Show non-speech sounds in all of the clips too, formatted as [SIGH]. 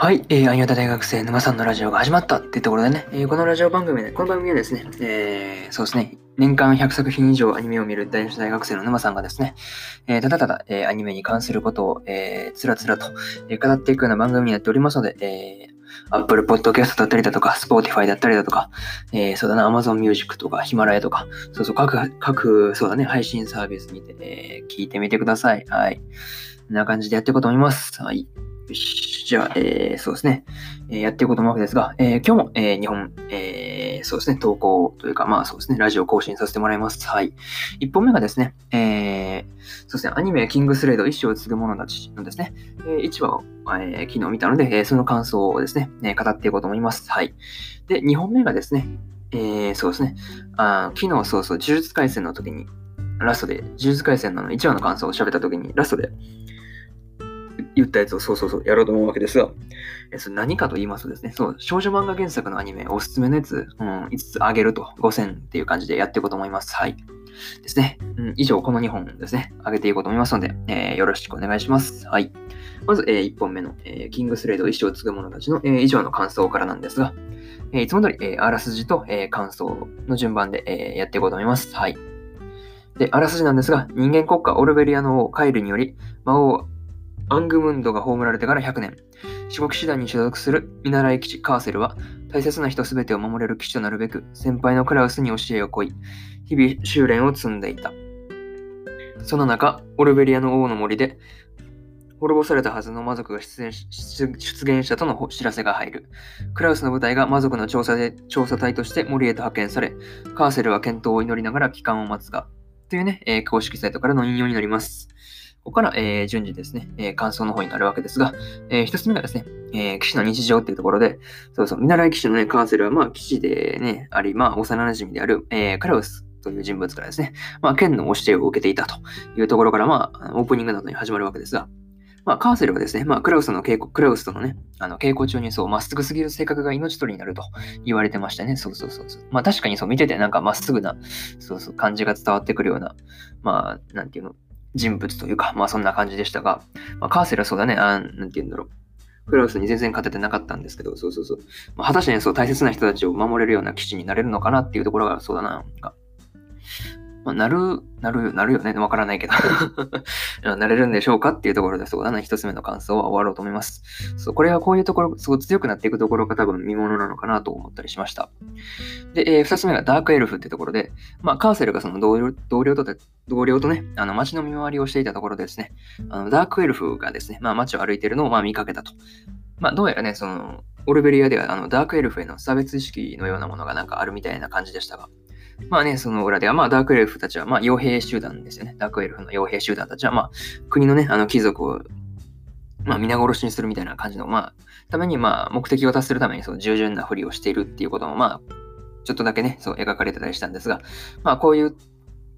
はい、えー、アニメ大学生沼さんのラジオが始まったっていうところでね、えー、このラジオ番組で、この番組はですね、えー、そうですね、年間100作品以上アニメを見る大学生の沼さんがですね、えー、ただただ、えー、アニメに関することを、えー、つらつらと、えー、語っていくような番組になっておりますので、えー、Apple Podcast だったりだとか、Spotify だったりだとか、えー、そうだな、Amazon Music とか、ヒマラヤとか、そうそう、各、各、そうだね、配信サービスにて、えー、聞いてみてください。はい。こんな感じでやっていこうと思います。はい。よし。じゃあ、えー、そうですね。えー、やっていこうと思うわけですが、えー、今日も、えー、日本、えー、そうですね、投稿というか、まあそうですね、ラジオ更新させてもらいます。はい。1本目がですね、えー、そうですね、アニメ、キングスレイド、一生を継ぐ者たちのですね、えー、1話を、えー、昨日見たので、えー、その感想をですね、えー、語っていこうと思います。はい。で、2本目がですね、えー、そうですね、あ昨日そうそう、呪術廻戦の時に、ラストで、呪術廻戦の1話の感想を喋った時に、ラストで、言ったやつをそうそうそうやろうと思うわけですが、えそれ何かと言いますとですね、そう、少女漫画原作のアニメおすすめのやつ、うん、5つあげると、5000っていう感じでやっていこうと思います。はい。ですね。うん、以上、この2本ですね、上げていこうと思いますので、えー、よろしくお願いします。はい。まず、えー、1本目の、えー、キングスレード一生継ぐ者たちの、えー、以上の感想からなんですが、え、いつも通り、え、あらすじと、え、感想の順番で、え、やっていこうと思います。はい。で、あらすじなんですが、人間国家オルベリアの王カイルにより、魔王アングムンドが葬られてから100年。四国師団に所属する見習い基地カーセルは、大切な人すべてを守れる基地となるべく、先輩のクラウスに教えを請い、日々修練を積んでいた。その中、オルベリアの王の森で、滅ぼされたはずの魔族が出現出現したとの知らせが入る。クラウスの部隊が魔族の調査で調査隊として森へと派遣され、カーセルは健闘を祈りながら帰還を待つが、というね、えー、公式サイトからの引用になります。ここから、えー、順次ですね、えー、感想の方になるわけですが、えー、一つ目がですね、えー、騎士の日常っていうところで、そうそう、見習い騎士のね、カーセルは、まあ、騎士でね、あり、まあ、幼馴染である、えー、クラウスという人物からですね、まあ、剣の教えを受けていたというところから、まあ、オープニングなどに始まるわけですが、まあ、カーセルはですね、まあ、クラウスの稽古、クラウスとのね、あの、稽古中にそう、まっすぐすぎる性格が命取りになると言われてましたね。そうそうそうそう。まあ、確かにそう、見ててなんかまっすぐな、そうそう、感じが伝わってくるような、まあ、なんていうの、人物というか、まあそんな感じでしたが、まあ、カーセルはそうだね、あなんて言うんだろう。クラウスに全然勝ててなかったんですけど、そうそうそう。まあ、果たしてね、そう大切な人たちを守れるような基地になれるのかなっていうところがそうだな。なんかまあ、なる、なる、なるよね。わからないけど [LAUGHS] なれるんでしょうかっていうところで、そうだな、一つ目の感想は終わろうと思います。そう、これはこういうところ、すごい強くなっていくところが多分見ものなのかなと思ったりしました。で、えー、二つ目がダークエルフってところで、まあ、カーセルがその同僚同僚と同僚とね、あの、街の見回りをしていたところでですね、あの、ダークエルフがですね、まあ、街を歩いているのをまあ見かけたと。まあ、どうやらね、その、オルベリアではあのダークエルフへの差別意識のようなものがなんかあるみたいな感じでしたが、まあね、その裏では、まあ、ダークエルフたちは、まあ、傭兵集団ですよね。ダークエルフの傭兵集団たちは、まあ、国のね、あの、貴族を、まあ、皆殺しにするみたいな感じの、まあ、ために、まあ、目的を達するために、そう、従順なふりをしているっていうことも、まあ、ちょっとだけね、そう、描かれてたりしたんですが、まあ、こういう、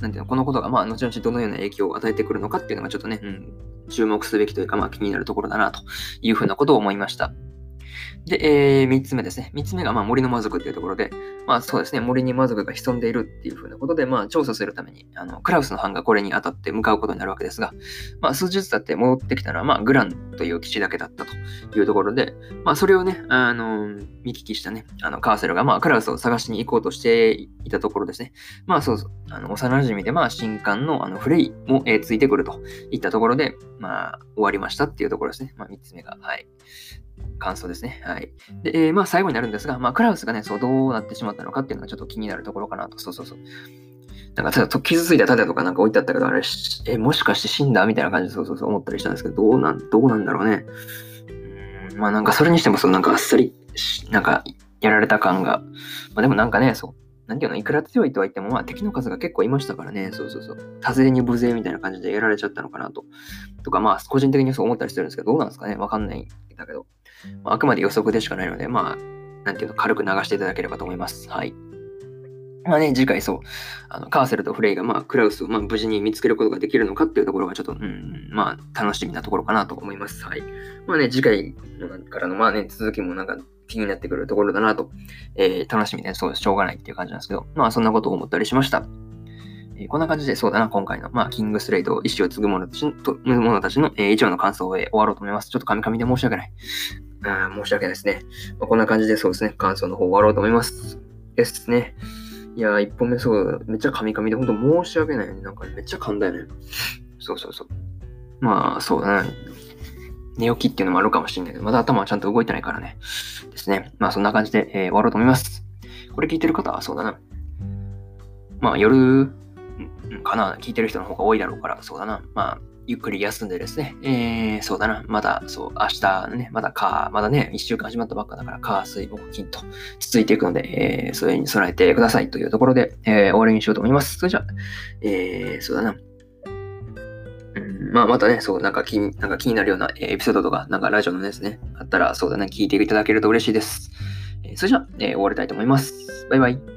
なんていうの、このことが、まあ、後々どのような影響を与えてくるのかっていうのが、ちょっとね、うん、注目すべきというか、まあ、気になるところだな、というふうなことを思いました。で、えー、3つ目ですね。3つ目が、まあ、森の魔族っていうところで、まあそうですね、森に魔族が潜んでいるっていうふうなことで、まあ調査するために、あの、クラウスの班がこれに当たって向かうことになるわけですが、まあ数日経って戻ってきたのは、まあグランという基地だけだったというところで、まあそれをね、あの、見聞きしたね、あの、カーセルが、まあクラウスを探しに行こうとしていたところですね。まあそうそう、あの、幼馴染で、まあ新刊のあのフレイも、えー、ついてくるといったところで、まあ終わりましたっていうところですね。まあ3つ目が、はい。感想ですね。はい。いで、えー、まあ最後になるんですが、まあクラウスがね、そうどうなってしまったのかっていうのがちょっと気になるところかなと。そうそうそう。なんかただ傷ついた盾とかなんか置いてあったけど、あれ、え、もしかして死んだみたいな感じでそうそうそう思ったりしたんですけど、どうなん、どうなんだろうね。うん、まあなんかそれにしてもそうなんかあっさり、なんかやられた感が。まあでもなんかね、そう。なんていうの、いくら強いとは言っても、まあ敵の数が結構いましたからね、そうそうそう。多勢に無勢みたいな感じでやられちゃったのかなと。とか、まあ個人的にそう思ったりするんですけど、どうなんですかねわかんないんだけど。まあ、あくまで予測でしかないので、まあ、なんていうの、軽く流していただければと思います。はい。まあね、次回そう、あのカーセルとフレイが、まあ、クラウスを、まあ、無事に見つけることができるのかっていうところがちょっと、うん、まあ、楽しみなところかなと思います。はい。まあね、次回からの、まあね、続きもなんか気になってくるところだなと、えー、楽しみで、そうしょうがないっていう感じなんですけど、まあ、そんなことを思ったりしました。えー、こんな感じで、そうだな、今回の、まあ、キングスレイト、意志を継ぐ者たちの、者たちの、えー、以上の感想を、えー、終わろうと思います。ちょっとカミカミで申し訳ない。あ申し訳ないですね。まあ、こんな感じでそうですね、感想の方終わろうと思います。ですね。いやー、1本目そう、めっちゃカミカミで、ほんと申し訳ないよね。なんかめっちゃ噛んだよね。そうそうそう。まあ、そうだね。寝起きっていうのもあるかもしれないけど、まだ頭はちゃんと動いてないからね。ですね。まあ、そんな感じで、えー、終わろうと思います。これ聞いてる方はそうだな。まあ、夜かな、聞いてる人の方が多いだろうから、そうだな。まあ、ゆっくり休んでですね、えー、そうだな、まだ、そう、明日ね、まだか、まだね、一週間始まったばっかだから、火、水、木、金と続いていくので、えー、それに備えてくださいというところで、えー、終わりにしようと思います。それじゃあ、えー、そうだな。まあ、またね、そう、なんか気なんか気になるようなエピソードとか、なんかラジオのですね、あったら、そうだね、聞いていただけると嬉しいです。えー、それじゃあ、えー、終わりたいと思います。バイバイ。